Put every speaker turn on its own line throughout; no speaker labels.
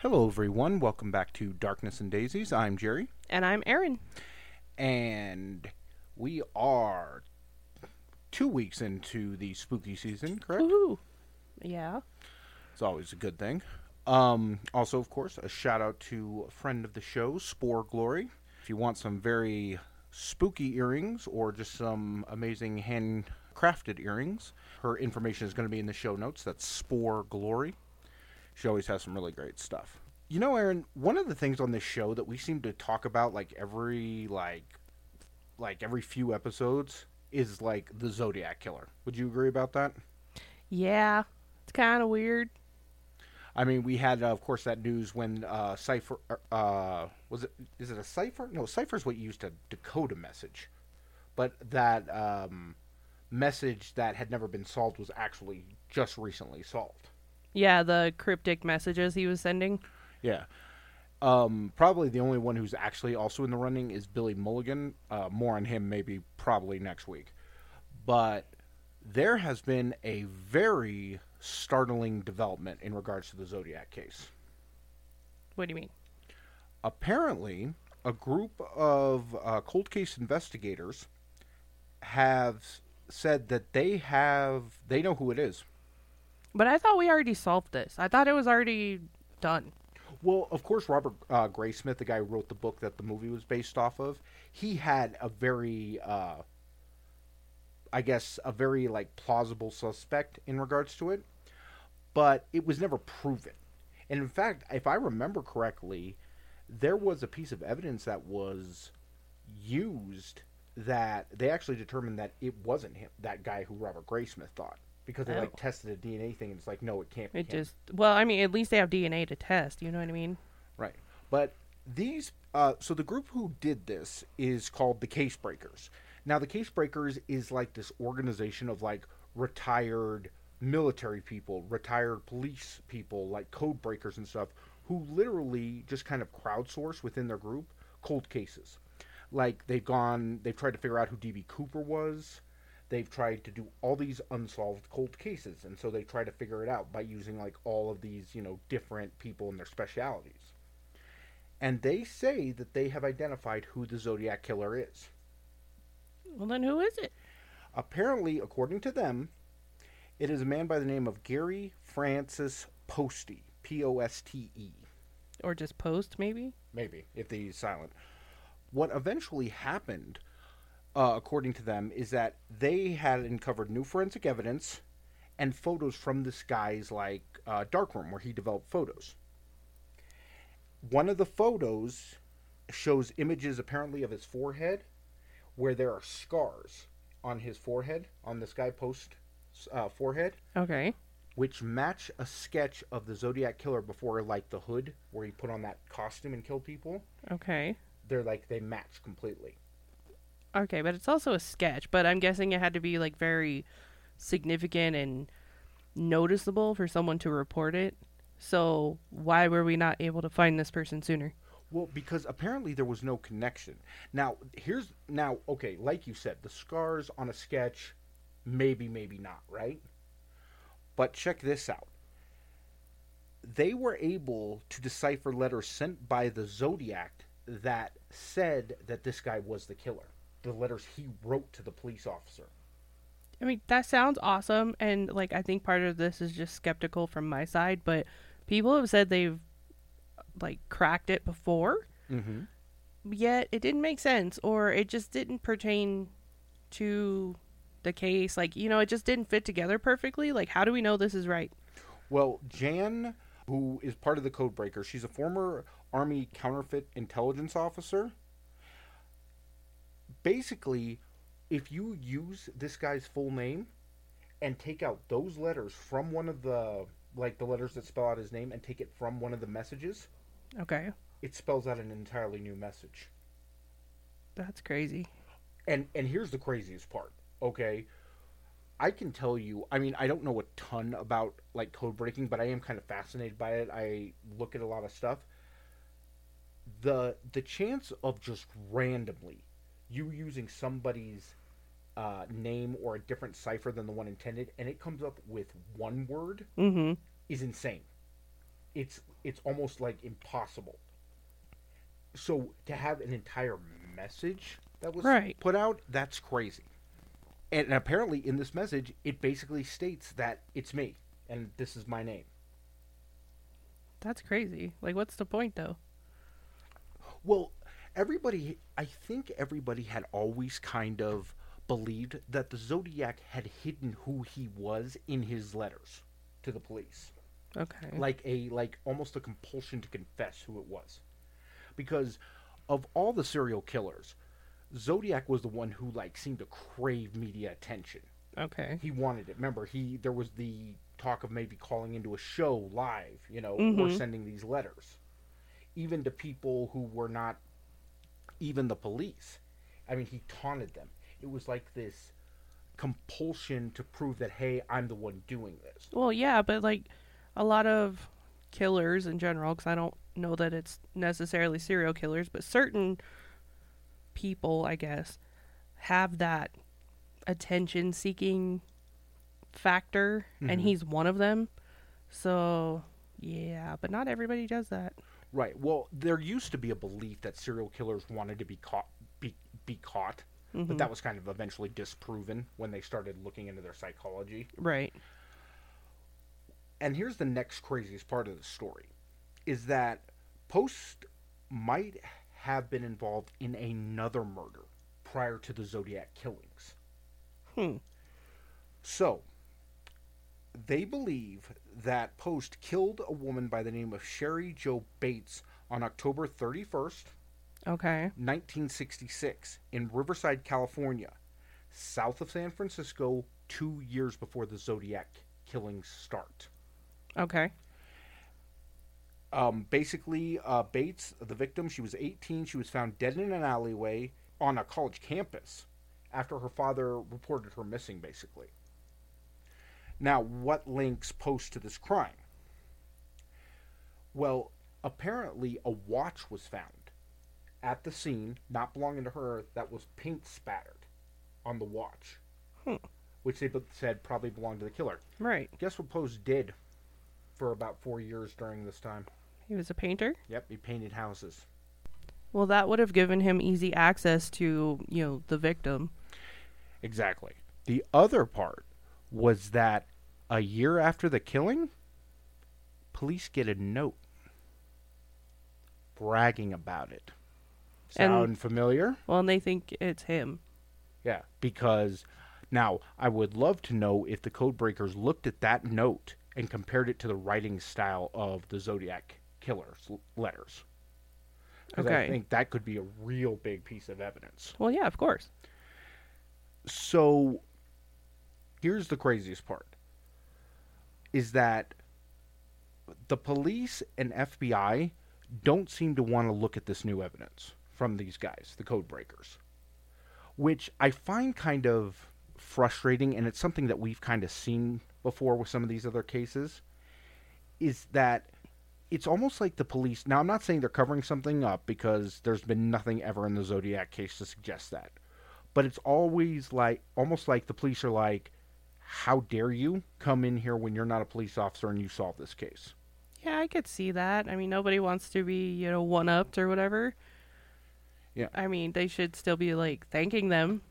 Hello, everyone. Welcome back to Darkness and Daisies. I'm Jerry,
And I'm Erin.
and we are two weeks into the spooky season, correct?
Woohoo. Yeah.
It's always a good thing. Um, also, of course, a shout out to a friend of the show, Spore Glory. If you want some very spooky earrings or just some amazing handcrafted earrings, her information is going to be in the show notes. That's Spore Glory. She always has some really great stuff. You know, Erin, one of the things on this show that we seem to talk about like every like like every few episodes is like the Zodiac killer. Would you agree about that?
Yeah. It's kind of weird.
I mean, we had, uh, of course, that news when uh, Cipher uh, was it? Is it a cipher? No, cipher is what you use to decode a message, but that um, message that had never been solved was actually just recently solved.
Yeah, the cryptic messages he was sending.
Yeah. Um, probably the only one who's actually also in the running is Billy Milligan. Uh, more on him maybe probably next week. But there has been a very startling development in regards to the Zodiac case.
What do you mean?
apparently a group of uh, cold case investigators have said that they have they know who it is
But I thought we already solved this. I thought it was already done.
well of course robert uh, graysmith the guy who wrote the book that the movie was based off of he had a very uh, i guess a very like plausible suspect in regards to it but it was never proven and in fact if i remember correctly there was a piece of evidence that was used that they actually determined that it wasn't him, that guy who Robert Graysmith thought, because they like
Oh.
tested a DNA thing and it's like, no, it can't be
It
him.
just well, I mean, at least they have DNA to test. You know what I mean?
right. But these, uh, so the group who did this is called the Case Breakers. Now, the Case Breakers is like this organization of like retired military people, retired police people, like code breakers and stuff, who literally just kind of crowdsource within their group cold cases. Like they've gone, they've tried to figure out who DB Cooper was. They've tried to do all these unsolved cold cases, and so they try to figure it out by using like all of these, you know, different people and their specialities. And they say that they have identified who the Zodiac killer is.
Well, then who is it?
Apparently, according to them, it is a man by the name of Gary Francis Posty, P O S T E.
Or just post maybe?
maybe if they use silent. What eventually happened, uh, according to them, is that they had uncovered new forensic evidence and photos from this guy's like uh, darkroom where he developed photos. One of the photos shows images apparently of his forehead, where there are scars on his forehead on this guy post uh, forehead
Okay.
which match a sketch of the Zodiac killer before like the hood where he put on that costume and killed people.
Okay.
They're like they match completely.
Okay, but it's also a sketch. But I'm guessing it had to be like very significant and noticeable for someone to report it. So why were we not able to find this person sooner?
Well, because apparently there was no connection. Now, here's now okay, like you said, the scars on a sketch maybe maybe not, right? But check this out. They were able to decipher letters sent by the Zodiac that said that this guy was the killer. The letters he wrote to the police officer.
I mean, that sounds awesome. And, like, I think part of this is just skeptical from my side, but people have said they've, like, cracked it before,
Mm-hmm.
yet it didn't make sense, or it just didn't pertain to the case. Like, you know, it just didn't fit together perfectly. Like, how do we know this is right?
Well, Jan, who is part of the Codebreaker, she's a former Army counterfeit intelligence officer. Basically, if you use this guy's full name and take out those letters from one of the like the letters that spell out his name and take it from one of the messages,
Okay.
it spells out an entirely new message.
That's crazy.
and and here's the craziest part okay i can tell you i mean i don't know a ton about like code breaking but i am kind of fascinated by it i look at a lot of stuff the the chance of just randomly you using somebody's uh, name or a different cipher than the one intended and it comes up with one word
Mm hmm.
is insane it's it's almost like impossible. So to have an entire message that was
Right.
put out, that's crazy. And apparently in this message it basically states that it's me and this is my name.
That's crazy. Like, what's the point though?
Well, everybody, I think everybody had always kind of believed that the Zodiac had hidden who he was in his letters to the police.
Okay.
Like a like almost a compulsion to confess who it was. Because of all the serial killers, Zodiac was the one who like seemed to crave media attention.
okay.
He wanted it. Remember, he there was the talk of maybe calling into a show live, you know, or
Mhm.
sending these letters, even to people who were not even the police. I mean, he taunted them. It was like this compulsion to prove that hey, I'm the one doing this.
Well, yeah, but like a lot of killers in general, because I don't know that it's necessarily serial killers, but certain people, I guess, have that attention seeking factor, and
Mhm.
he's one of them. So, yeah, but not everybody does that.
Right. Well, there used to be a belief that serial killers wanted to be caught be, be caught,
Mhm.
but that was kind of eventually disproven when they started looking into their psychology.
Right.
And here's the next craziest part of the story is that Post might have been involved in another murder prior to the Zodiac killings.
Hmm.
So, they believe that Post killed a woman by the name of Cheri Jo Bates on October 31st,
Okay.
1966, in Riverside, California, south of San Francisco, two years before the Zodiac killings start.
Okay.
Um, basically, uh, Bates, the victim, she was 18. She was found dead in an alleyway on a college campus after her father reported her missing, basically. Now, what links Post to this crime? Well, apparently, a watch was found at the scene, not belonging to her, that was paint spattered on the watch,
Hmm.
which they said probably belonged to the killer.
Right.
Guess what Post did for about four years during this time?
He was a painter.
Yep, he painted houses.
Well, that would have given him easy access to, you know, the victim.
Exactly. The other part was that a year after the killing, police get a note bragging about it.
And-
Sound familiar?
Well, and they think it's him.
Yeah, because now I would love to know if the code breakers looked at that note and compared it to the writing style of the Zodiac killer's letters. 'Cause I think that could be a real big piece of evidence.
Well, yeah, of course.
So here's the craziest part is that the police and FBI don't seem to want to look at this new evidence from these guys, the code breakers. Which I find kind of frustrating and it's something that we've kind of seen before with some of these other cases is that it's almost like the police now I'm not saying they're covering something up because there's been nothing ever in the Zodiac case to suggest that but it's always like almost like the police are like how dare you come in here when you're not a police officer and you solve this case
Yeah, I could see that. I mean, nobody wants to be, you know, one upped or whatever.
Yeah.
I mean, they should still be like thanking them.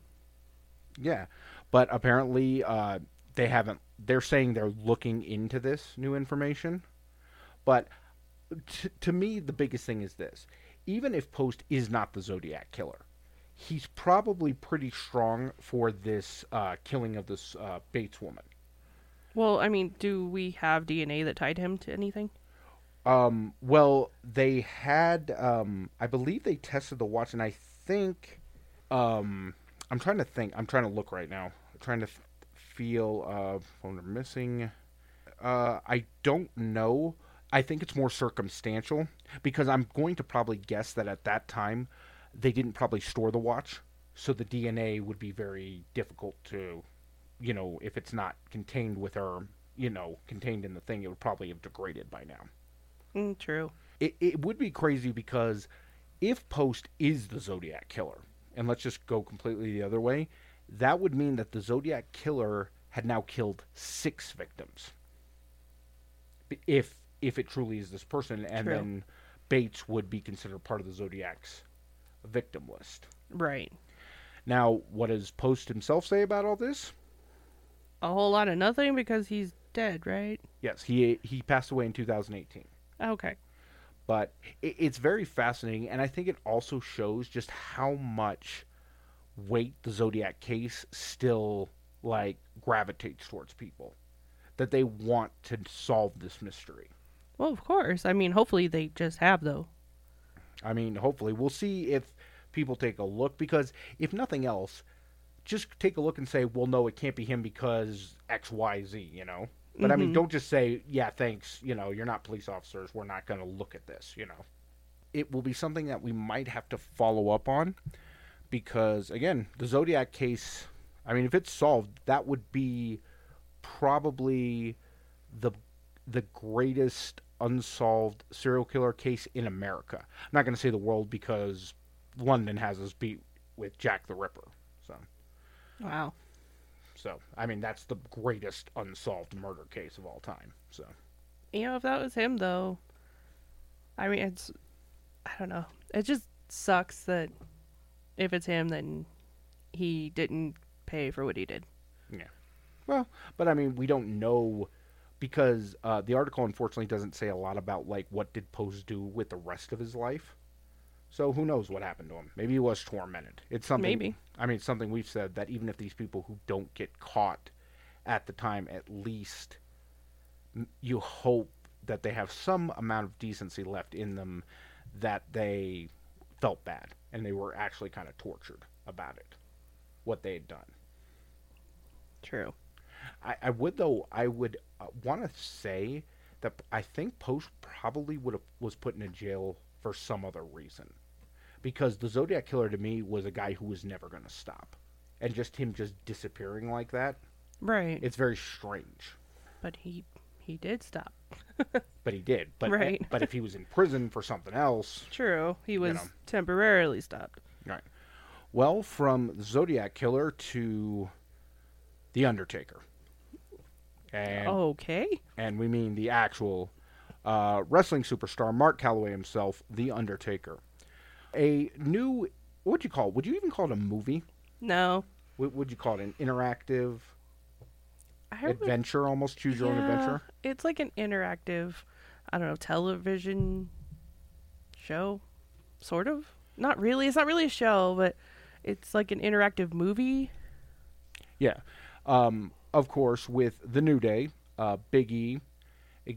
yeah but apparently uh, they haven't they're saying they're looking into this new information but t- to me the biggest thing is this even if post is not the zodiac killer he's probably pretty strong for this uh, killing of this uh, bates woman
Well, I mean, do we have DNA that tied him to anything?
Um, well, they had, um, I believe they tested the watch, and I think, um, I'm trying to think. I'm trying to look right now. I'm trying to f- feel, uh, phone number missing. Uh, I don't know. I think it's more circumstantial because I'm going to probably guess that at that time they didn't probably store the watch, so the DNA would be very difficult to, you know, if it's not contained with her, you know, contained in the thing, it would probably have degraded by now
Mm, true.
it, it would be crazy because if Post is the Zodiac killer, and let's just go completely the other way, that would mean that the Zodiac killer had now killed six victims. If if it truly is this person, and
True.
then Bates would be considered part of the Zodiac's victim list.
Right.
Now, what does Post himself say about all this?
A whole lot of nothing because he's dead, right?
Yes, he he passed away in 2018.
Okay.
But it, it's very fascinating, and I think it also shows just how much weight the Zodiac case still like gravitates towards people. That they want to solve this mystery.
Well, of course. I mean, hopefully they just have though.
I mean, hopefully, we'll see if people take a look because if nothing else, just take a look and say, "Well, no, it can't be him because X, Y, Z." You know. But I mean,
Mhm.
don't just say, "Yeah, thanks." You know, you're not police officers. We're not going to look at this. You know. It will be something that we might have to follow up on because, again, the Zodiac case. I mean, if it's solved, that would be probably the the greatest unsolved serial killer case in America. I'm not going to say the world because London has us beat with Jack the Ripper. So,
Wow.
so I mean that's the greatest unsolved murder case of all time. So,
You know, if that was him though, I mean, it's I don't know. It just sucks that if it's him, then he didn't pay for what he did. Yeah.
Well, but I mean we don't know because uh, the article unfortunately doesn't say a lot about like what did Post do with the rest of his life. So who knows what happened to him? Maybe he was tormented. It's something.
Maybe.
I mean, it's something we've said that even if these people who don't get caught at the time, at least you hope that they have some amount of decency left in them, that they felt bad and they were actually kind of tortured about it, what they had done.
True.
I, I would though. I would uh, want to say that I think Post probably would have was put in a jail for some other reason, because the Zodiac killer to me was a guy who was never going to stop, and just him just disappearing like that.
Right.
It's very strange.
but he he did stop.
But he did. But
Right.
but if he was in prison for something else,
True. He was
know.
temporarily stopped.
right? Well, from the Zodiac killer to the Undertaker, and
Okay.
and we mean the actual uh, wrestling superstar Mark Calaway himself, The Undertaker. A new, what would you call it? Would you even call it a movie?
No.
What would you call it? An interactive adventure, almost choose your own adventure?
It's like an interactive, I don't know, television show, sort of. Not really. It's not really a show, but it's like an interactive movie.
Yeah. Um, of course, with The New Day, uh, Big E,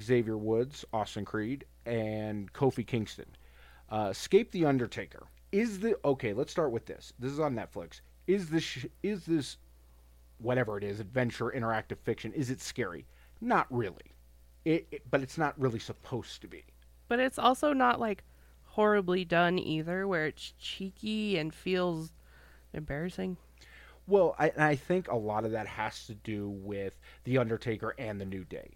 Xavier Woods, Austin Creed, and Kofi Kingston. Uh, Escape the Undertaker. Is the okay? Let's start with this. This is on Netflix. Is this is this whatever it is adventure interactive fiction? Is it scary? Not really. It, it but it's not really supposed to be.
But it's also not like horribly done either, where it's cheeky and feels embarrassing.
Well, I, and I think a lot of that has to do with the Undertaker and the New Day.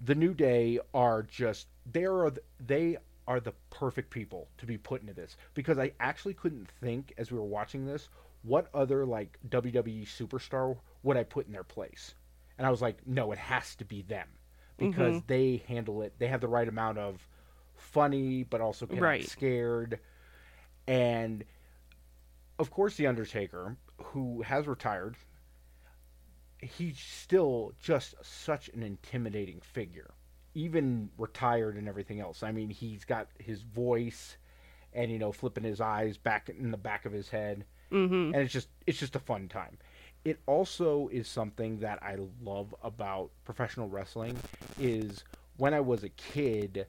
The New Day are just they are the- they are the perfect people to be put into this because I actually couldn't think as we were watching this what other like WWE superstar would I put in their place, and I was like, no, it has to be them because mm-hmm. they handle it. They have the right amount of funny, but also kind
Right.
of scared, and of course, the Undertaker, who has retired, he's still just such an intimidating figure, even retired and everything else. I mean, he's got his voice, and you know, flipping his eyes back in the back of his head,
Mm-hmm.
and it's just it's just a fun time. It also is something that I love about professional wrestling is when I was a kid,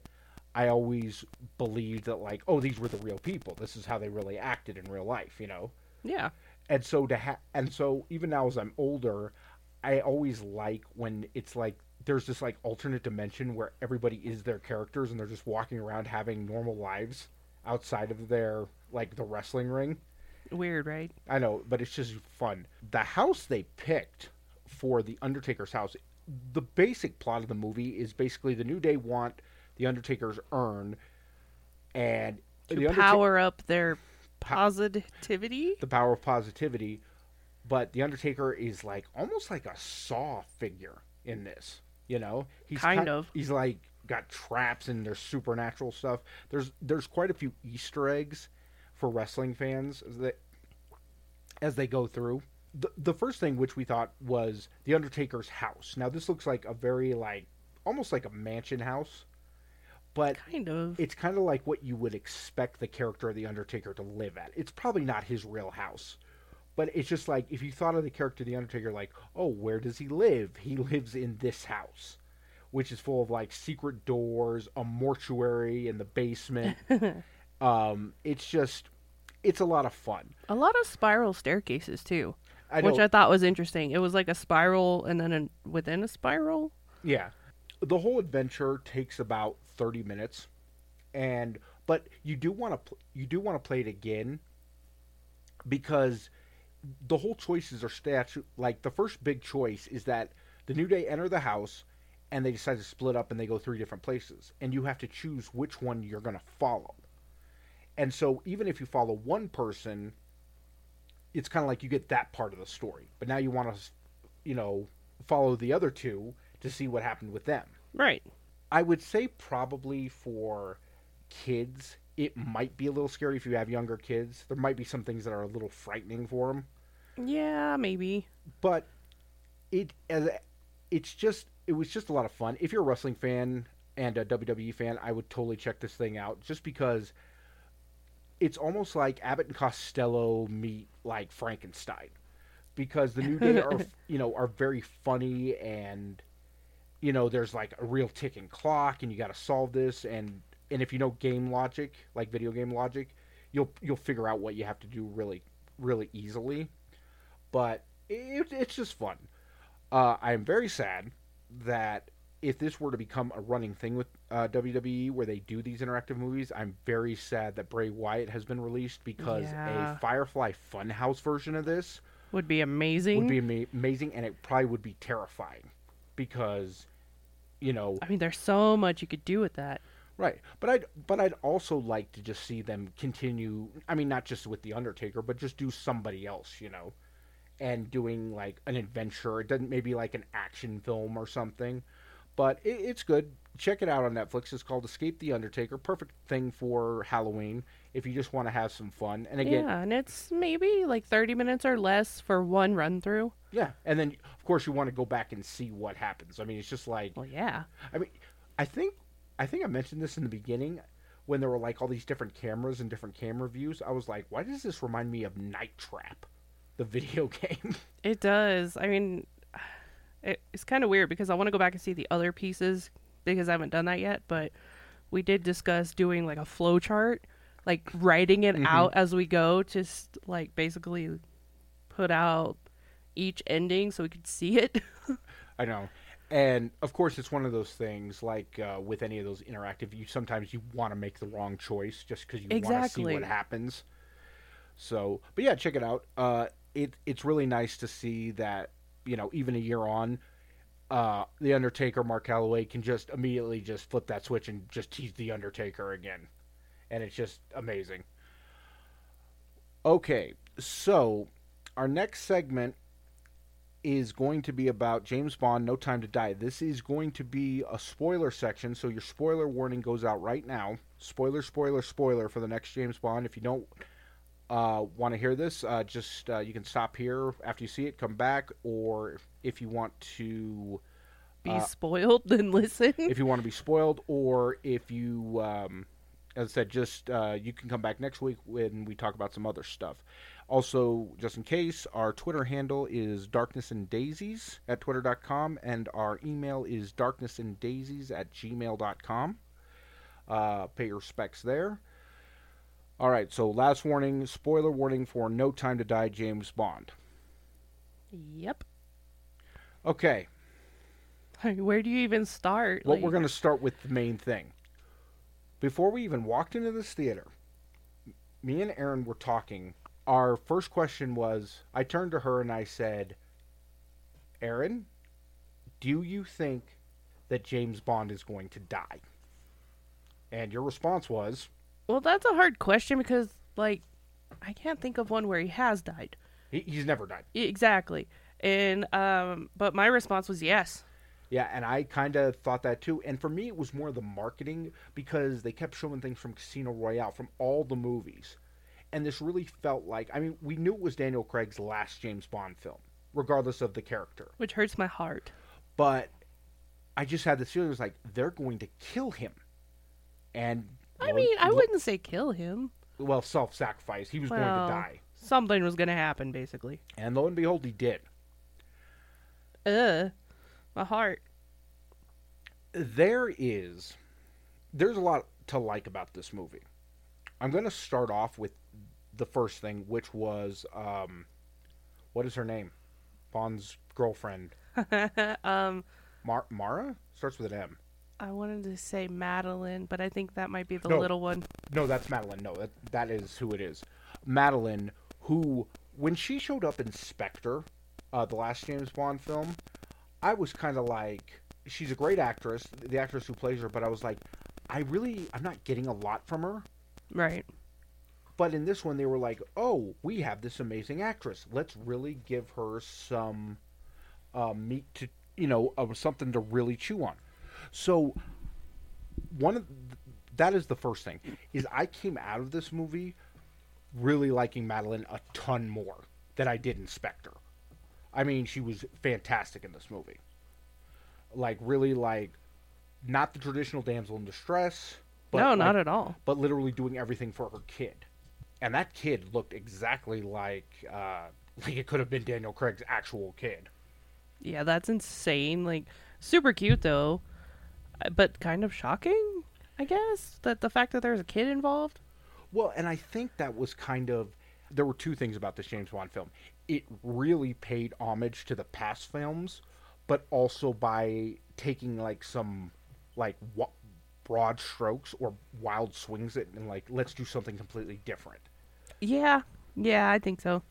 I always believed that like, oh, these were the real people. This is how they really acted in real life, you know
Yeah.
And so to ha- and so even now as I'm older, I always like when it's like there's this like alternate dimension where everybody is their characters and they're just walking around having normal lives outside of their like the wrestling ring.
Weird, right?
I know, but it's just fun. The house they picked for the Undertaker's house, the basic plot of the movie is basically the New Day want the Undertaker's urn and
To power up their positivity.
the power of positivity. But the Undertaker is like almost like a Saw figure in this. You know, he's
Kind
ki-
of.
He's like got traps and there's supernatural stuff. There's there's quite a few Easter eggs for wrestling fans as they as they go through. The the first thing which we thought was the Undertaker's house. Now this looks like a very like almost like a mansion house, but
Kind of.
it's kind of like what you would expect the character of the Undertaker to live at. It's probably not his real house, but it's just like if you thought of the character of the Undertaker, like, oh, where does he live? He lives in this house, which is full of like secret doors, a mortuary in the basement. um, it's just, it's a lot of fun.
a lot of spiral staircases too,
I
which I thought was interesting. It was like a spiral and then an, within a spiral.
Yeah. The whole adventure takes about 30 minutes and but you do want to you do want to play it again because the whole choices are statue like the first big choice is that the new day enter the house and they decide to split up and they go three different places and you have to choose which one you're going to follow. And so even if you follow one person it's kind of like you get that part of the story. But now you want to you know follow the other two to see what happened with them.
Right.
I would say probably for kids, it might be a little scary if you have younger kids. There might be some things that are a little frightening for them,
Yeah, maybe.
but it as it's just it was just a lot of fun. If you're a wrestling fan and a WWE fan, I would totally check this thing out just because it's almost like Abbott and Costello meet like Frankenstein because the New Day are you know are very funny and you know there's like a real ticking clock and you got to solve this and and if you know game logic like video game logic you'll you'll figure out what you have to do really really easily but it, it's just fun uh, I am very sad that if this were to become a running thing with uh, WWE where they do these interactive movies, I'm very sad that Bray Wyatt has been released because
Yeah.
a Firefly Funhouse version of this
Would be amazing.
would be ama- amazing and it probably would be terrifying because you know
I mean, there's so much you could do with that.
right but i'd but i'd also like to just see them continue i mean not just with the undertaker but just do somebody else you know and doing like an adventure it doesn't maybe like an action film or something but it, it's good check it out on netflix it's called escape the undertaker perfect thing for halloween if you just want to have some fun and again
yeah, and it's maybe like 30 minutes or less for one run through.
yeah and then of course you want to go back and see what happens i mean it's just like
Well, yeah.
I mean, I think I think I mentioned this in the beginning when there were like all these different cameras and different camera views. I was like, why does this remind me of Night Trap, the video game?
It does. I mean, it, it's kind of weird because I want to go back and see the other pieces because I haven't done that yet. But we did discuss doing like a flow chart, like writing it
Mhm.
out as we go, just like basically put out each ending so we could see it.
I know. And of course, it's one of those things like uh, with any of those interactive. You sometimes you want to make the wrong choice just because you want to see what happens. So, but yeah, check it out. Uh, it it's really nice to see that you know even a year on, uh, the Undertaker, Mark Calaway can just immediately just flip that switch and just tease the Undertaker again, and it's just amazing. Okay, so our next segment is going to be about James Bond No Time to Die. This is going to be a spoiler section, so your spoiler warning goes out right now. Spoiler, spoiler, spoiler for the next James Bond. If you don't uh, want to hear this, uh, just uh, you can stop here after you see it, come back, or if you want to
Be
Uh,
spoiled, then listen.
if you want to be spoiled, or if you, um, as I said, just uh, you can come back next week when we talk about some other stuff. Also, just in case, our Twitter handle is Darkness and Daisies at twitter.com, and our email is darknessanddaisies at gmail.com. Uh, pay your respects there. All right, so last warning, spoiler warning for No Time to Die James Bond.
yep.
Okay,
Where do you even start?
Well,
Like-
we're going to start with the main thing. Before we even walked into this theater, me and Erin were talking. Our first question was I turned to her and I said, Erin, do you think that James Bond is going to die? And your response was,
Well, that's a hard question because, like, I can't think of one where he has died.
he, he's never died.
Exactly. And um, but my response was yes.
Yeah, and I kind of thought that too. And for me, it was more the marketing because they kept showing things from Casino Royale, from all the movies. And this really felt like, I mean, we knew it was Daniel Craig's last James Bond film, regardless of the character.
Which hurts my heart.
But I just had this feeling it was like, they're going to kill him. And.
I mean, I wouldn't say kill him.
Well, self sacrifice. He was going
Well,
to die.
Something was going to happen, basically.
And lo and behold, he did.
Ugh. My heart.
there is there's a lot to like about this movie. I'm going to start off with the first thing, which was um, what is her name? Bond's girlfriend,
um,
Mar- Mara, starts with an M.
I wanted to say Madeline, but I think that might be the
No.
little one.
No, that's Madeline. No, that that is who it is. Madeline, who when she showed up in Spectre, uh, the last James Bond film, I was kind of like, she's a great actress, the actress who plays her, but I was like, I really, I'm not getting a lot from her.
Right.
But in this one, they were like, "Oh, we have this amazing actress. Let's really give her some uh, meat to, you know, uh, something to really chew on." So, one of that is the first thing is I came out of this movie really liking Madeline a ton more than I did in Spectre. I mean, she was fantastic in this movie. Like, really, like, not the traditional damsel in distress. But
no,
like,
not at all.
but literally doing everything for her kid. And that kid looked exactly like uh, like it could have been Daniel Craig's actual kid.
Yeah, that's insane. Like, super cute though, but kind of shocking, I guess. That the fact that there's a kid involved.
Well, and I think that was kind of there were two things about this James Bond film. It really paid homage to the past films, but also by taking like some like wa- broad strokes or wild swings at and like let's do something completely different.
Yeah, yeah, I think so.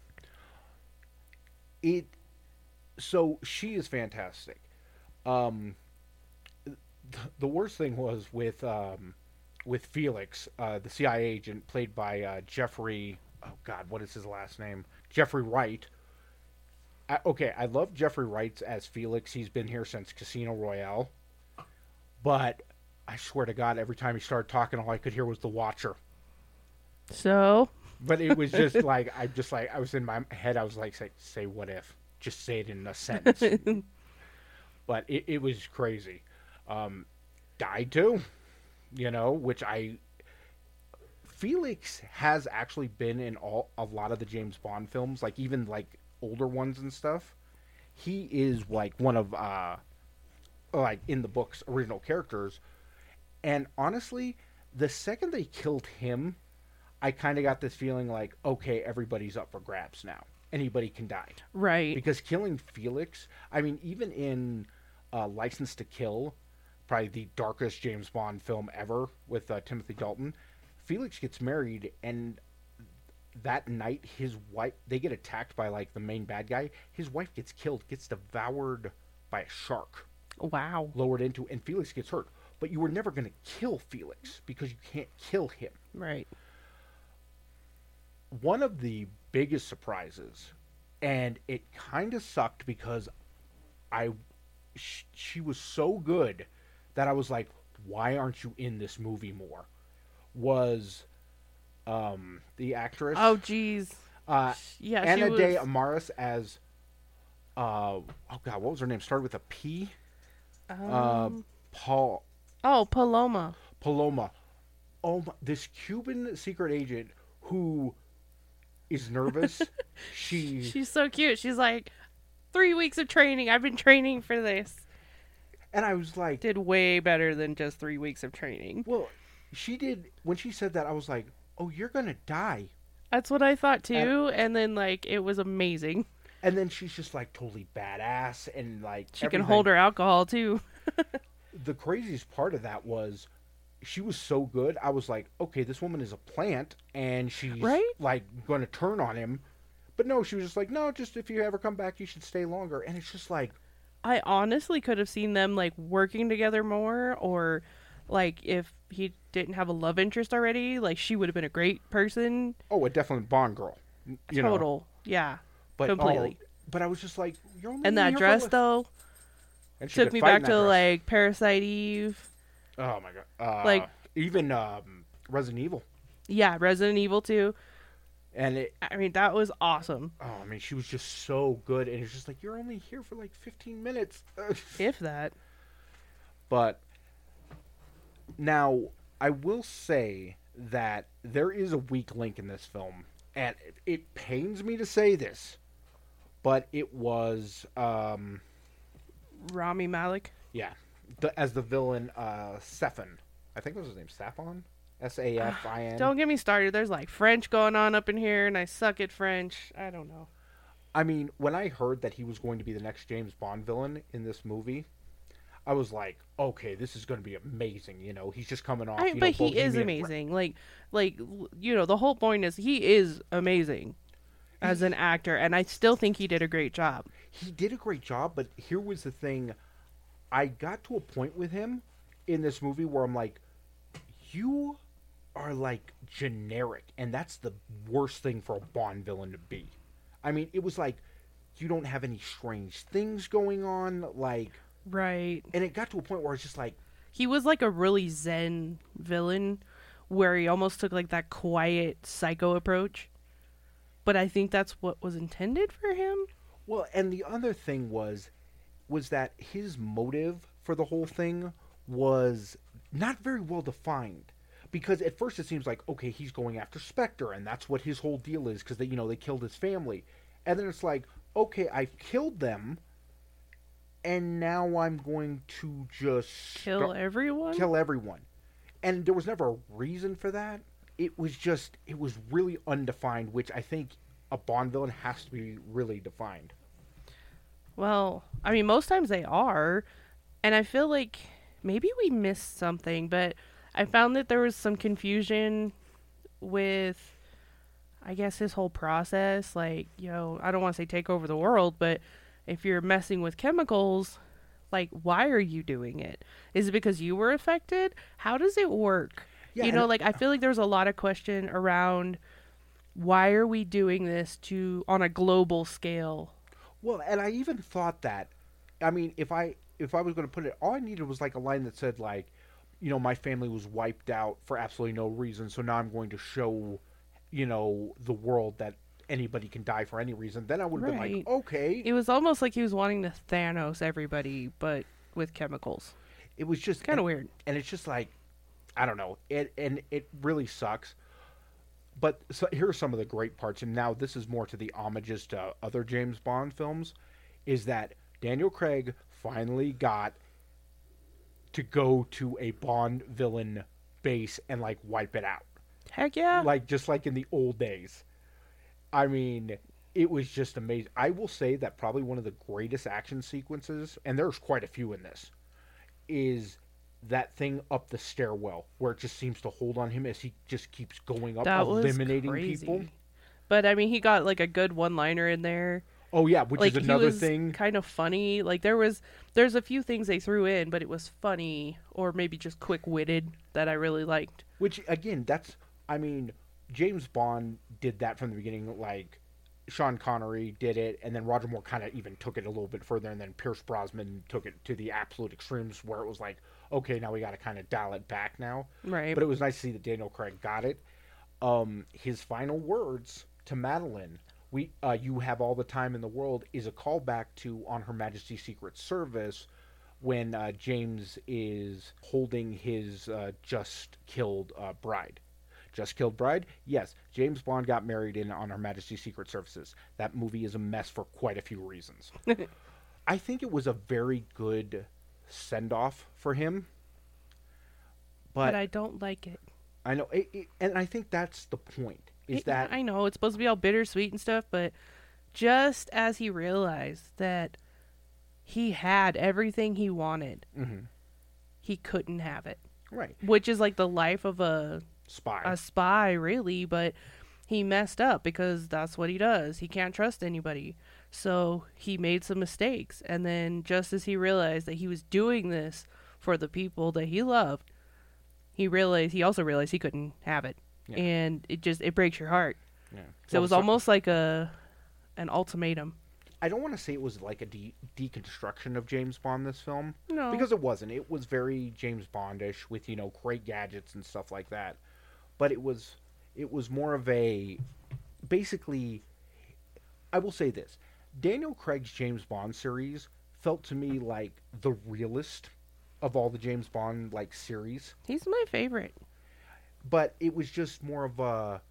it so she is fantastic um the worst thing was with um with felix uh the cia agent played by uh jeffrey oh god what is his last name jeffrey wright I, okay i love jeffrey wright as felix he's been here since casino royale but i swear to god every time he started talking all i could hear was the watcher
So,
but it was just like I just like I was in my head. I was like, say, say what if? Just say it in a sentence. but it, it was crazy. Um, died too, you know. Which I Felix has actually been in all a lot of the James Bond films, like even like older ones and stuff. He is like one of uh like in the books original characters. And honestly, the second they killed him, I kind of got this feeling like, okay, everybody's up for grabs now. Anybody can die.
right.
Because killing Felix, I mean, even in uh, License to Kill, probably the darkest James Bond film ever with uh, Timothy Dalton, Felix gets married, and that night, his wife, they get attacked by like the main bad guy. His wife gets killed, gets devoured by a shark,
wow.
lowered into, and Felix gets hurt. But you were never going to kill Felix because you can't kill him
Right.
one of the biggest surprises, and it kind of sucked because I sh- she was so good that I was like, why aren't you in this movie more? Was um the actress
Oh, jeez.
uh,
Yeah, she
Anna
was.
De Armas as uh oh god what was her name started with a P uh,
um,
Paul
oh, Paloma.
Paloma. Oh my, this Cuban secret agent who is nervous. she
She's so cute. She's like, three weeks of training. I've been training for this.
And I was like,
Did way better than just three weeks of training.
well, she did when she said that I was like, "Oh, you're going to die."
That's what I thought too. And then like it was amazing.
And then she's just like totally badass and like
She can hold her alcohol too.
The craziest part of that was she was so good. I was like, "Okay, this woman is a plant and she's
Right?
like going to turn on him." But no, she was just like, "No, just if you ever come back, you should stay longer." And it's just like
I honestly could have seen them like working together more or like if he didn't have a love interest already, like she would have been a great person.
Oh, a definite Bond girl. You know,
Total. Yeah.
but
completely.
oh, but I was just like, you're only
And that
for
dress
li-
though. Took me back to
dress.
like Parasite Eve.
Oh my god! Uh,
like-
even um, Resident Evil,
Yeah, Resident Evil 2.
And it.
I mean, that was awesome.
Oh, I mean, she was just so good, and it's just like you're only here for like 15 minutes.
If that.
but now, I will say that there is a weak link in this film, and it, it pains me to say this, but it was, um,
Rami Malek.
yeah, the, as the villain, uh, Sefin. I think that was his name, Safon. S A F I N.
Don't get me started. There's like French going on up in here, and I suck at French. I don't know.
I mean, when I heard that he was going to be the next James Bond villain in this movie, I was like, okay, this is going to be amazing. You know, he's just coming off.
I,
you know,
but he is amazing. Like, like you know, the whole point is he is amazing as an actor, and I still think he did a great job.
he did a great job, but here was the thing. I got to a point with him in this movie where I'm like, you are like generic, and that's the worst thing for a Bond villain to be. I mean, it was like you don't have any strange things going on, like,
Right.
and it got to a point where it's just like,
He was like a really zen villain, where he almost took like that quiet psycho approach. But I think that's what was intended for him.
Well, and the other thing was was that his motive for the whole thing was not very well defined. Because at first it seems like okay, he's going after Spectre, and that's what his whole deal is. Because they, you know, they killed his family, and then it's like, okay, I've killed them, and now I'm going to just
Kill
start-
everyone.
kill everyone. And there was never a reason for that. It was just it was really undefined, which I think a Bond villain has to be really defined.
Well, I mean, most times they are, and I feel like maybe we missed something, but I found that there was some confusion with, I guess, his whole process. Like, you know, I don't want to say take over the world, but if you're messing with chemicals, like, why are you doing it? Is it because you were affected? How does it work?
Yeah,
you know, like, I feel like there's a lot of question around why are we doing this to on a global scale
Well, and I even thought that. I mean, if I if I was going to put it, all I needed was like a line that said like, you know, my family was wiped out for absolutely no reason, so now I'm going to show, you know, the world that anybody can die for any reason. Then I would have been like, okay.
It was almost like he was wanting to Thanos everybody, but with chemicals.
It was just
Kind of weird.
and it's just like, I don't know. It and it really sucks. But so, here are some of the great parts, and now this is more to the homages to other James Bond films, is that Daniel Craig finally got to go to a Bond villain base and like wipe it out,
Heck yeah.
like just like in the old days. I mean, it was just amazing. I will say that probably one of the greatest action sequences, and there's quite a few in this, is that thing up the stairwell where it just seems to hold on him as he just keeps going up,
that
eliminating
crazy.
people.
But I mean, he got like a good one-liner in there.
Oh yeah, which
like
is another thing.
kind of funny. Like there was there's a few things they threw in, but it was funny or maybe just quick-witted that I really liked.
Which again, that's I mean, James Bond did that from the beginning. Like Sean Connery did it, and then Roger Moore kind of even took it a little bit further, and then Pierce Brosnan took it to the absolute extremes, where it was like, okay, now we got to kind of dial it back now.
Right.
But it was nice to see that Daniel Craig got it. Um, his final words to Madeline, "We, uh, you have all the time in the world," is a callback to On Her Majesty's Secret Service when uh, James is holding his uh, just killed uh, bride. Just Killed Bride? Yes, James Bond got married in On Her Majesty's Secret Services. That movie is a mess for quite a few reasons. I think it was a very good send off for him.
but I don't like it.
I know, it, it, and I think that's the point. Is
It-
that
I know it's supposed to be all bittersweet and stuff, but just as he realized that he had everything he wanted,
Mhm.
he couldn't have it.
right?
Which is like the life of a
Spy.
a spy, really, but he messed up because that's what he does. He can't trust anybody. So he made some mistakes. And then, just as he realized that he was doing this for the people that he loved, he realized he also realized he couldn't have it.
Yeah.
And it just it breaks your heart.
yeah.
So it was
Well,
almost like a an ultimatum.
I don't want to say it was like a de- deconstruction of James Bond this film
No.
because it wasn't. It was very James Bondish with you know great gadgets and stuff like that. But it was it was more of a basically. I will say this: Daniel Craig's James Bond series felt to me like the realest of all the James Bond like series,
He's my favorite.
But it was just more of a.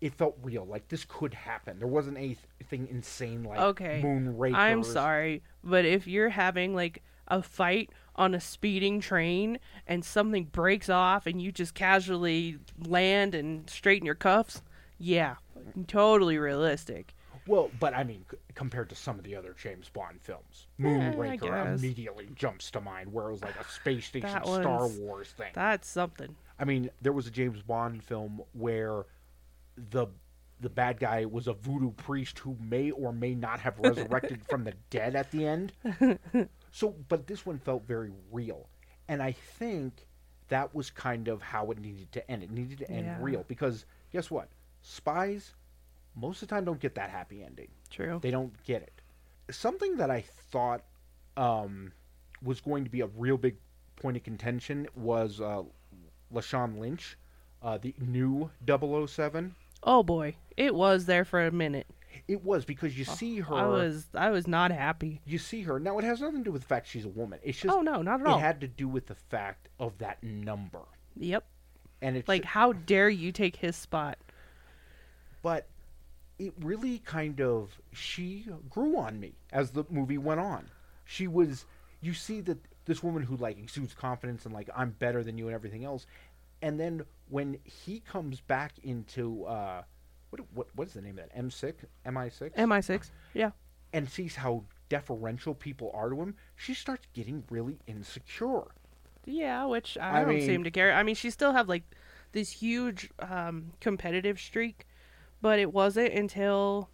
It felt real, like this could happen. There wasn't anything insane like
Okay.
Moonraker.
I'm sorry, but if you're having like a fight on a speeding train and something breaks off and you just casually land and straighten your cuffs, yeah, totally realistic.
Well, but I mean, c- compared to some of the other James Bond films,
Yeah,
Moonraker
guess.
immediately jumps to mind, where it was like a space station Star Wars thing.
That's something.
I mean, there was a James Bond film where the the bad guy was a voodoo priest who may or may not have resurrected from the dead at the end. So, but this one felt very real, and I think that was kind of how it needed to end. It needed to end
Yeah.
real because guess what? Spies most of the time don't get that happy ending.
True.
They don't get it. Something that I thought um, was going to be a real big point of contention was uh, Lashana Lynch, uh, the new 007.
Oh boy, it was there for a minute.
It was because you see her.
Oh, I was I was not happy.
You see her. Now, it has nothing to do with the fact she's a woman. It's just.
Oh no, not at all.
It had to do with the fact of that number.
Yep.
And it's
Like how dare you take his spot?
but it really kind of she grew on me as the movie went on. She was you see that this woman who like exudes confidence and like I'm better than you and everything else. And then when he comes back into uh what what what's the name of that? M six? MI six?
MI6. Yeah.
and sees how deferential people are to him, she starts getting really insecure.
Yeah, which I,
I
don't
mean-
seem to care. I mean, she still have like this huge um, competitive streak, but it wasn't until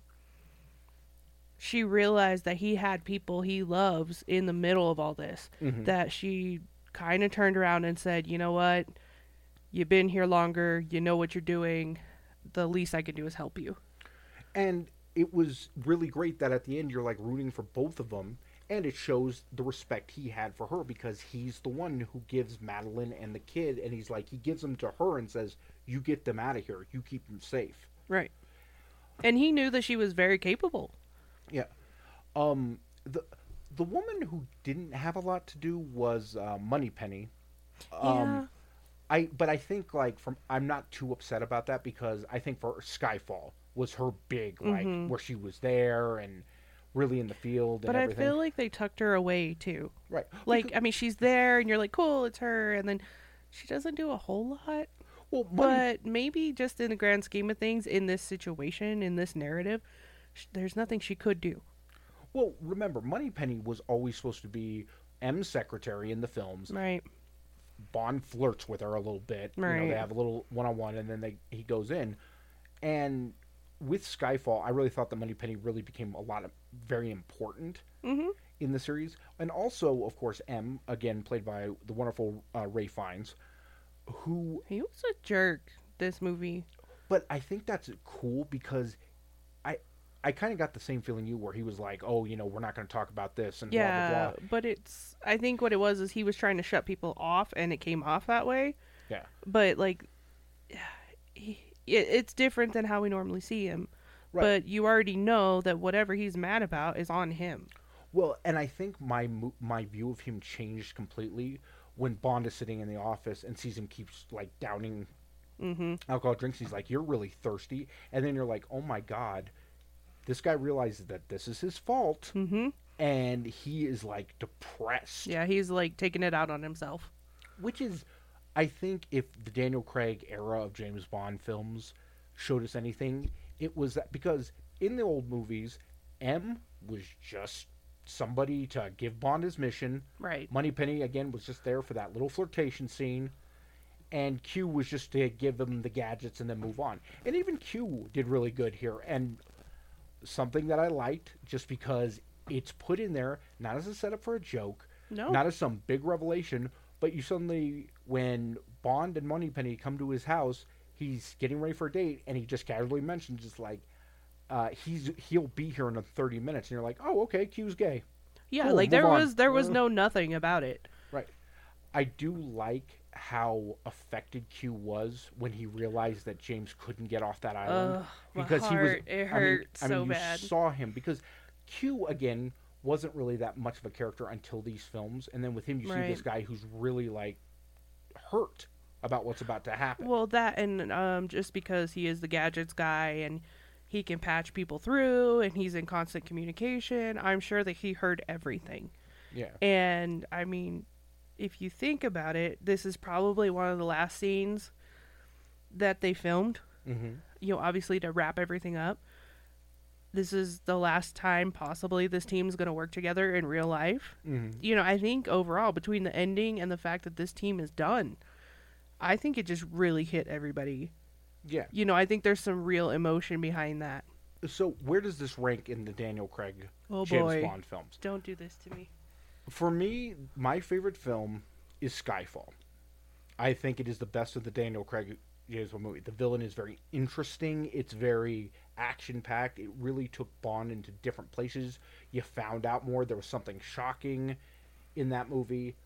she realized that he had people he loves in the middle of all this
Mhm.
that she kind of turned around and said, "You know what? You've been here longer. You know what you're doing. The least I can do is help you."
And it was really great that at the end you're like rooting for both of them, and it shows the respect he had for her because he's the one who gives Madeline and the kid, and he's like he gives them to her and says, "You get them out of here. You keep them safe."
Right. And he knew that she was very capable.
Yeah. Um. The the woman who didn't have a lot to do was uh, Moneypenny. Um,
yeah.
I but I think like from I'm not too upset about that because I think for Skyfall was her big like
Mhm.
where she was there and really in the field and
But I feel like they tucked her away too.
right.
Like,
Because-
I mean, she's there, and you're like, cool, it's her, and then she doesn't do a whole lot.
well, money,
But maybe just in the grand scheme of things, in this situation, in this narrative, sh- there's nothing she could do.
well, remember, Moneypenny was always supposed to be M's secretary in the films.
Right.
Bond flirts with her a little bit. You know,
Right.
they have a little one on one, and then they he goes in. And with Skyfall, I really thought that Moneypenny really became a lot of very important
Mm-hmm.
in the series, and also, of course, M again played by the wonderful uh, Ralph Fiennes, who.
He was a jerk. This movie.
But I think that's cool because I. Kind of got the same feeling you were. He was like, "Oh, you know, we're not going to talk about this," and
Yeah,
blah blah blah.
but it's. I think what it was is he was trying to shut people off, and it came off that way.
Yeah.
But like, he, it, it's different than how we normally see him.
Right.
But you already know that whatever he's mad about is on him.
Well, and I think my my view of him changed completely when Bond is sitting in the office and sees him keeps like downing
Mm-hmm.
alcohol drinks. He's like, "You're really thirsty," and then you're like, "Oh my god." This guy realizes that this is his fault,
Mm-hmm.
and he is like depressed.
Yeah, he's like taking it out on himself.
Which is, I think, if the Daniel Craig era of James Bond films showed us anything, it was that because in the old movies, M was just somebody to give Bond his mission.
Right.
Moneypenny again was just there for that little flirtation scene, and Q was just to give him the gadgets and then move on. And even Q did really good here, and something that I liked just because it's put in there not as a setup for a joke,
No.
not as some big revelation, but you suddenly when Bond and Moneypenny come to his house, he's getting ready for a date, and he just casually mentions just like. uh, he's he'll be here in 30 minutes, and you're like, oh, okay, Q's gay.
Yeah,
Cool,
like there
on.
was there was
Uh.
no nothing about it.
Right. I do like how affected Q was when he realized that James couldn't get off that island
Ugh,
because he was.
heart, it
I mean-
hurt
I mean, you
bad.
saw him because Q again wasn't really that much of a character until these films, and then with him you see this guy who's really like hurt about what's about to happen.
Well, that and um, just because he is the gadgets guy and he can patch people through and he's in constant communication, I'm sure that he heard everything.
yeah.
And I mean, if you think about it, this is probably one of the last scenes that they filmed.
hmm
You know, obviously to wrap everything up. This is the last time possibly this team's going to work together in real life.
hmm
You know, I think overall between the ending and the fact that this team is done, I think it just really hit everybody
Yeah.
you know, I think there's some real emotion behind that.
So where does this rank in the Daniel Craig
Oh
James
boy.
Bond films?
Don't do this to me.
For me, my favorite film is Skyfall. I think it is the best of the Daniel Craig James Bond movie. The villain is very interesting. It's very action packed. It really took Bond into different places. You found out more. There was something shocking in that movie.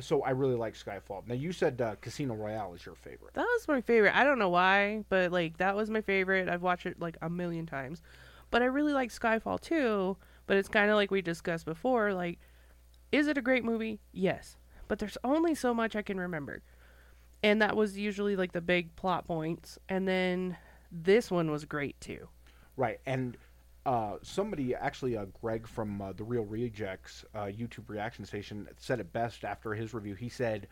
So I really like Skyfall. Now you said uh, Casino Royale is your favorite.
That was my favorite. I don't know why, but like that was my favorite. I've watched it like a million times. But I really like Skyfall too, but it's kind of like we discussed before, like is it a great movie? Yes. But there's only so much I can remember. And that was usually like the big plot points. And then this one was great too.
Right, and uh, somebody actually, uh, Greg from uh, the Reel Rejects uh, YouTube reaction station, said it best after his review. He said,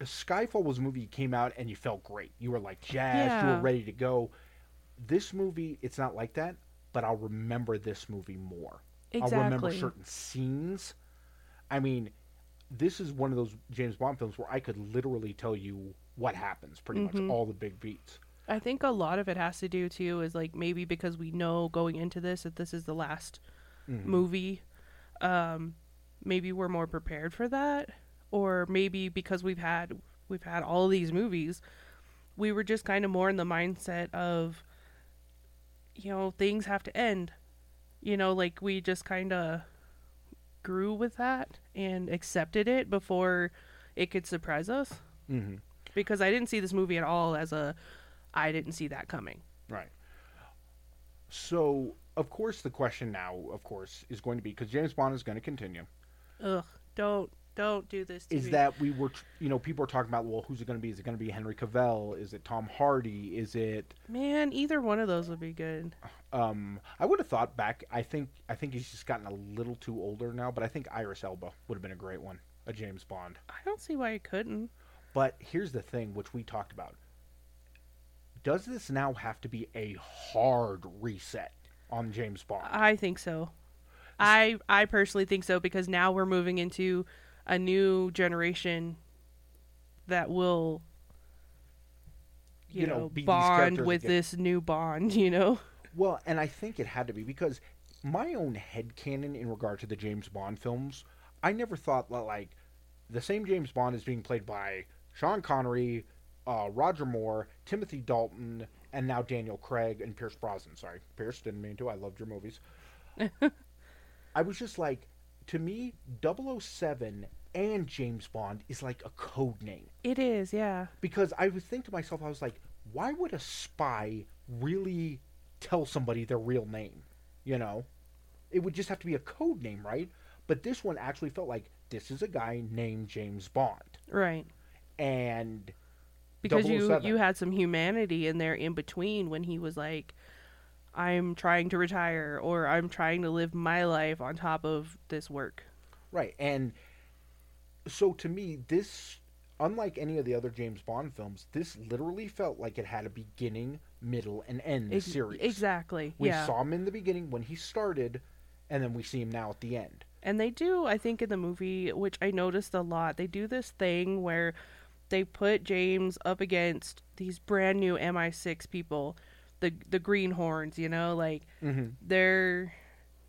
"Skyfall was a movie you came out and you felt great. You were like jazzed. You were ready to go. This movie, it's not like that, but I'll remember this movie more. I'll remember certain scenes. I mean, this is one of those James Bond films where I could literally tell you what happens, pretty
Mhm.
much all the big beats.
I think a lot of it has to do too is like maybe because we know going into this that this is the last
Mhm.
movie, um, maybe we're more prepared for that, or maybe because we've had we've had all these movies, we were just kind of more in the mindset of, you know, things have to end, you know, like we just kind of grew with that and accepted it before it could surprise us.
Mhm.
Because I didn't see this movie at all as a, I didn't see that coming.
Right. So, of course, the question now, of course, is going to be because James Bond is going to continue.
Ugh, don't don't do this to
Is
me.
that we were, you know, people are talking about, well, who's it going to be? Is it going to be Henry Cavill? Is it Tom Hardy? Is it?
Man, either one of those would be good.
Um, I would have thought back. I think, I think he's just gotten a little too older now, but I think Idris Elba would have been a great one, a James Bond.
I don't see why he couldn't.
But here's the thing, which we talked about. Does this now have to be a hard reset on James Bond?
I think so. I I personally think so because now we're moving into a new generation that will you,
You know,
know, bond with
again.
this new bond, you know.
Well, and I think it had to be because my own head headcanon in regard to the James Bond films, I never thought that, like, the same James Bond is being played by Sean Connery, uh, Roger Moore, Timothy Dalton, and now Daniel Craig and Pierce Brosnan. Sorry, Pierce, didn't mean to. I loved your movies. I was just like, to me, 007 and James Bond is like a code name
It is, yeah.
because I would think to myself, I was like, why would a spy really tell somebody their real name? You know, it would just have to be a code name, right? But this one actually felt like this is a guy named James Bond,
Right.
and
Because you
oh
you had some humanity in there in between when he was like I'm trying to retire or I'm trying to live my life on top of this work.
right, and so to me, this, unlike any of the other James Bond films, this literally felt like it had a beginning, middle, and end.
Ex-
series.
Exactly.
We
yeah.
saw him in the beginning when he started, and then we see him now at the end.
And they do, I think, in the movie, which I noticed a lot, they do this thing where they put James up against these brand new MI6 people, the the greenhorns, you know, like
Mm-hmm.
they're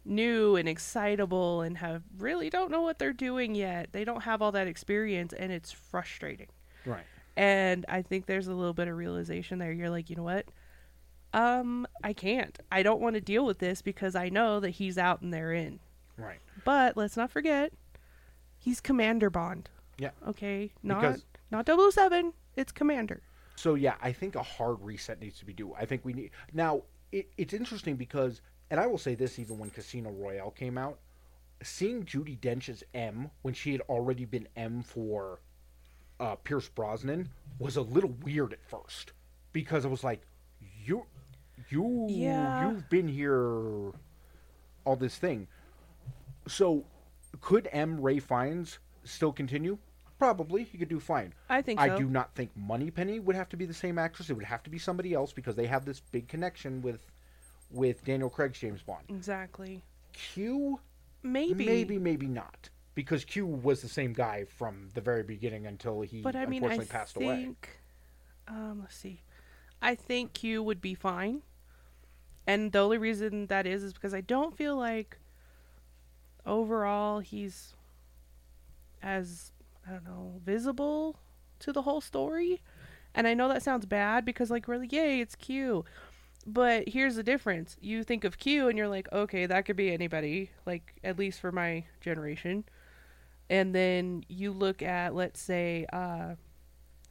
new and excitable and have really don't know what they're doing yet. They don't have all that experience and it's frustrating.
Right.
And I think there's a little bit of realization there. You're like, you know what? Um, I can't. I don't want to deal with this because I know that he's out and they're in.
Right.
But let's not forget, he's Commander Bond.
Yeah.
Okay, not
Because-
not 007. It's Commander.
So yeah, I think a hard reset needs to be due. I think we need now. It, it's interesting because, and I will say this, even when Casino Royale came out, seeing Judi Dench as M when she had already been M for uh, Pierce Brosnan was a little weird at first because I was like, you, you,
Yeah.
you've been here, all this thing. So, could M Ralph Fiennes still continue? Probably, he could do fine.
I think
I
so.
do not think Moneypenny would have to be the same actress. It would have to be somebody else because they have this big connection with with Daniel Craig's James Bond.
Exactly.
Q,
Maybe.
maybe, maybe not, because Q was the same guy from the very beginning until he
But I mean, I
unfortunately passed away.
think. Um, let's see. I think Q would be fine, and the only reason that is is because I don't feel like overall he's as I don't know visible to the whole story. And I know that sounds bad because like really, yay, it's Q. But here's the difference. You think of Q and you're like, okay, that could be anybody, like at least for my generation. And then you look at let's say uh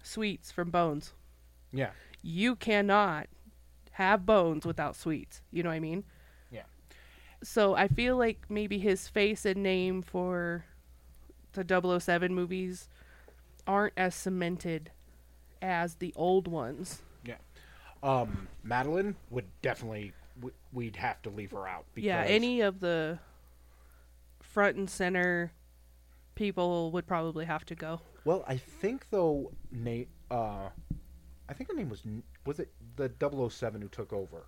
Sweets from Bones.
Yeah,
You cannot have Bones without Sweets. You know what I mean?
Yeah.
So I feel like maybe his face and name for the 007 movies aren't as cemented as the old ones.
yeah. Um, Madeline would definitely w- we'd have to leave her out. Because,
Yeah, any of the front and center people would probably have to go.
Well, I think though, Nate. Uh, I think her name was was it the 007 who took over?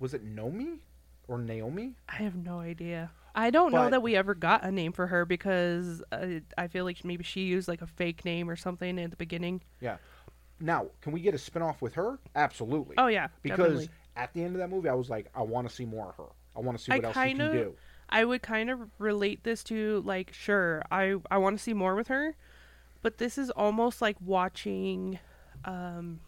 Was it Nomi or Naomi?
I have no idea. I don't know that we ever got a name for her because uh, I feel like maybe she used like a fake name or something at the beginning.
Yeah. Now, can we get a spin-off with her? Absolutely.
Oh yeah,
because
definitely.
at the end of that movie, I was like, I want to see more of her. I want to see
I
what else she can
kinda-
do.
I would kind of relate this to like sure I I want to see more with her, but this is almost like watching, um,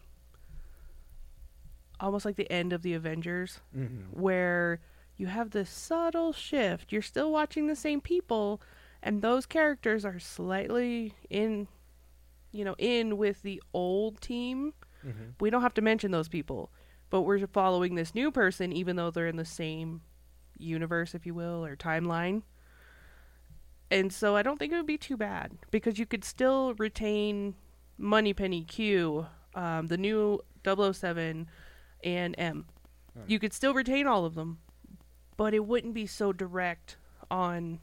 almost like the end of the Avengers
Mm-hmm.
where you have this subtle shift. You're still watching the same people, and those characters are slightly in, you know, in with the old team.
Mm-hmm.
We don't have to mention those people, but we're following this new person, even though they're in the same universe, if you will, or timeline. And so I don't think it would be too bad because you could still retain Moneypenny Q, um, the new 007, and M.
Hmm.
You could still retain all of them, but it wouldn't be so direct on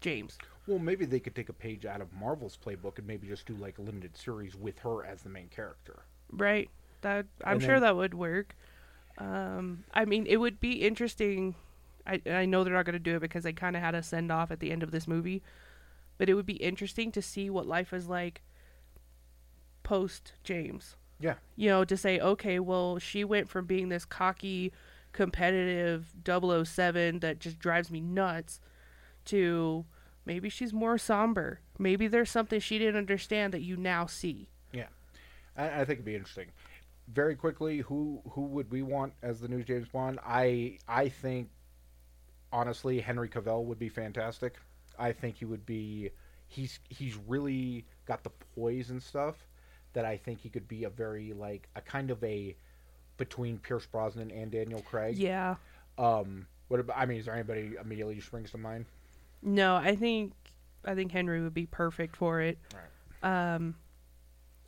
James.
Well, maybe they could take a page out of Marvel's playbook and maybe just do like a limited series with her as the main character.
Right. That I'm
And
sure
then-
that would work. Um, I mean, it would be interesting. I I know they're not going to do it because they kind of had a send off at the end of this movie, but it would be interesting to see what life is like post James.
Yeah.
You know, to say, okay, well, she went from being this cocky, competitive 007 that just drives me nuts to maybe she's more somber. Maybe there's something she didn't understand that you now see.
Yeah, I, I think it'd be interesting. Very quickly, who who would we want as the new James Bond? I I think honestly, Henry Cavill would be fantastic. I think he would be. He's he's really got the poise and stuff that I think he could be a very like a kind of a between Pierce Brosnan and Daniel Craig.
Yeah.
Um. What about? I mean, is there anybody immediately springs to mind?
No, I think I think Henry would be perfect for it. Um,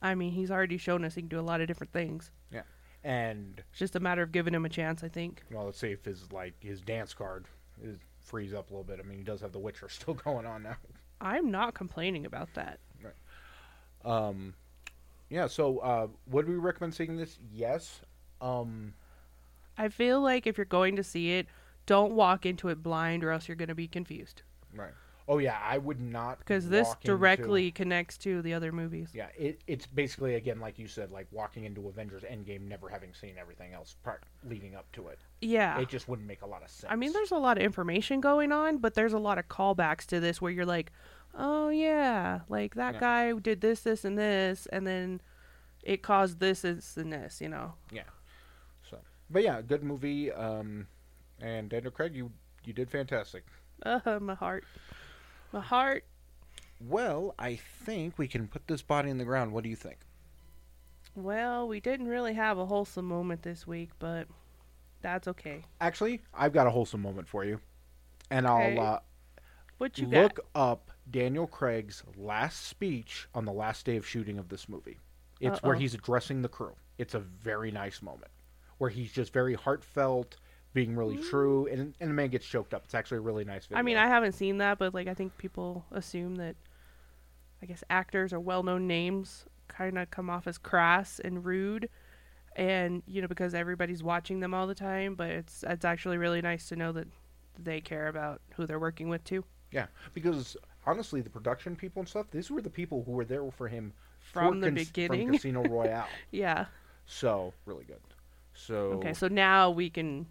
I mean, he's already shown us he can do a lot of different things.
Yeah, and
It's just a matter of giving him a chance, I think.
well, let's see if his like his dance card is frees up a little bit. I mean, he does have The Witcher still going on now.
I'm not complaining about that.
Um, yeah. So, uh, would we recommend seeing this? Yes. Um,
I feel like if you're going to see it, don't walk into it blind, or else you're going to be confused.
right. Oh yeah, I would not
Because this
walk into-
directly connects to the other movies.
yeah, it, it's basically again like you said, like walking into Avengers Endgame, never having seen everything else part leading up to it.
Yeah.
It just wouldn't make a lot of sense.
I mean, there's a lot of information going on, but there's a lot of callbacks to this where you're like, oh, yeah, like that
Yeah.
guy did this, this, and this, and then it caused this, this, and this, you know? Yeah.
So but yeah, good movie. Um, and Daniel Craig, you you did fantastic.
Uh, my heart, my heart.
Well, I think we can put this body in the ground. What do you think?
Well, we didn't really have a wholesome moment this week, but that's okay.
Actually, I've got a wholesome moment for you, and
Okay.
I'll uh,
What you
look
got?
up Daniel Craig's last speech on the last day of shooting of this movie. It's where
Uh-oh.
he's addressing the crew. It's a very nice moment where he's just very heartfelt, being really mm. true, and and the man gets choked up. It's actually a really nice video.
I mean, I haven't seen that, but like I think people assume that I guess actors or well-known names kind of come off as crass and rude and you know because everybody's watching them all the time, but it's it's actually really nice to know that they care about who they're working with too.
yeah, because honestly, the production people and stuff, these were the people who were there for him
From
for
the beginning.
from Casino Royale.
Yeah.
so really good. So
Okay, so now we can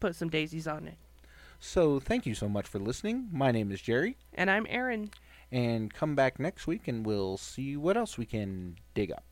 put some daisies on it.
so thank you so much for listening. My name is Jerry.
And I'm Erin.
and come back next week and we'll see what else we can dig up.